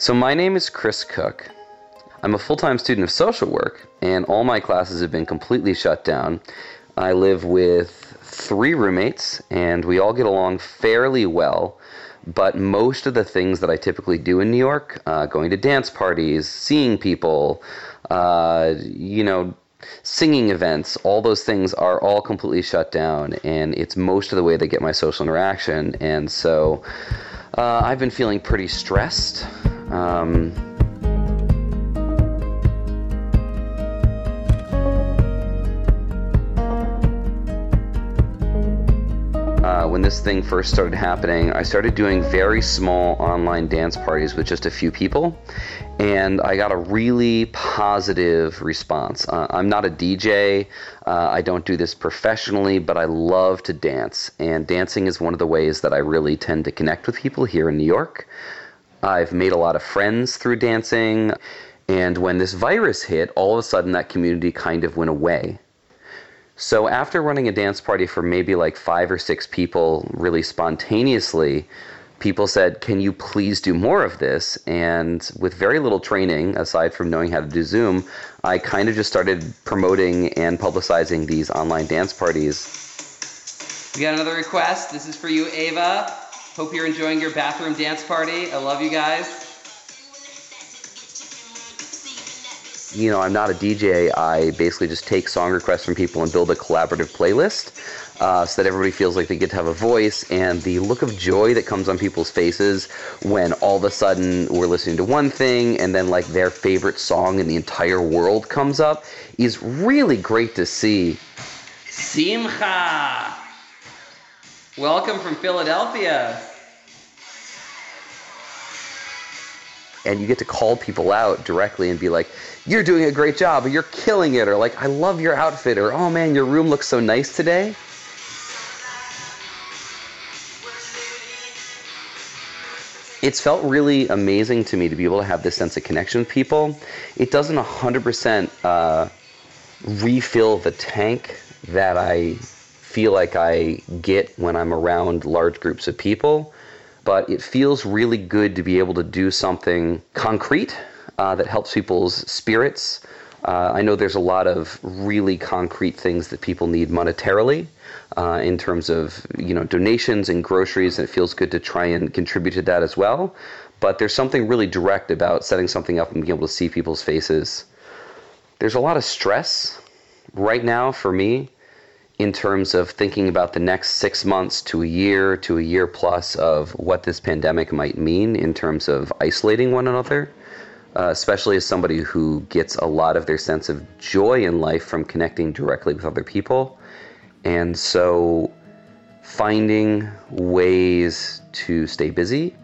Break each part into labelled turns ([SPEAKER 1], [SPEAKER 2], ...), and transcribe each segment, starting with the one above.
[SPEAKER 1] So, my name is Chris Cook. I'm a full time student of social work, and all my classes have been completely shut down. I live with three roommates, and we all get along fairly well. But most of the things that I typically do in New York, uh, going to dance parties, seeing people, uh, you know, singing events, all those things are all completely shut down, and it's most of the way they get my social interaction. And so uh, I've been feeling pretty stressed. Um, uh, when this thing first started happening, I started doing very small online dance parties with just a few people, and I got a really positive response. Uh, I'm not a DJ, uh, I don't do this professionally, but I love to dance, and dancing is one of the ways that I really tend to connect with people here in New York. I've made a lot of friends through dancing, and when this virus hit, all of a sudden that community kind of went away. So after running a dance party for maybe like five or six people really spontaneously, people said, Can you please do more of this? And with very little training, aside from knowing how to do Zoom, I kind of just started promoting and publicizing these online dance parties.
[SPEAKER 2] We got another request. This is for you, Ava. Hope you're enjoying your bathroom dance party. I love you guys.
[SPEAKER 1] you know, I'm not a DJ. I basically just take song requests from people and build a collaborative playlist uh, so that everybody feels like they get to have a voice. And the look of joy that comes on people's faces when all of a sudden we're listening to one thing and then like their favorite song in the entire world comes up is really great to see.
[SPEAKER 2] Simcha! Welcome from Philadelphia.
[SPEAKER 1] and you get to call people out directly and be like, "You're doing a great job," or "You're killing it," or like, "I love your outfit," or "Oh man, your room looks so nice today." It's felt really amazing to me to be able to have this sense of connection with people. It doesn't 100% uh, refill the tank that I feel like I get when I'm around large groups of people but it feels really good to be able to do something concrete uh, that helps people's spirits. Uh, I know there's a lot of really concrete things that people need monetarily uh, in terms of you know donations and groceries, and it feels good to try and contribute to that as well. But there's something really direct about setting something up and being able to see people's faces. There's a lot of stress right now for me in terms of thinking about the next six months to a year to a year plus of what this pandemic might mean in terms of isolating one another, uh, especially as somebody who gets a lot of their sense of joy in life from connecting directly with other people. And so finding ways to stay busy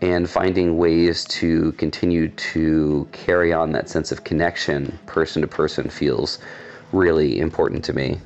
[SPEAKER 1] and finding ways to continue to carry on that sense of connection person to person feels really important to me.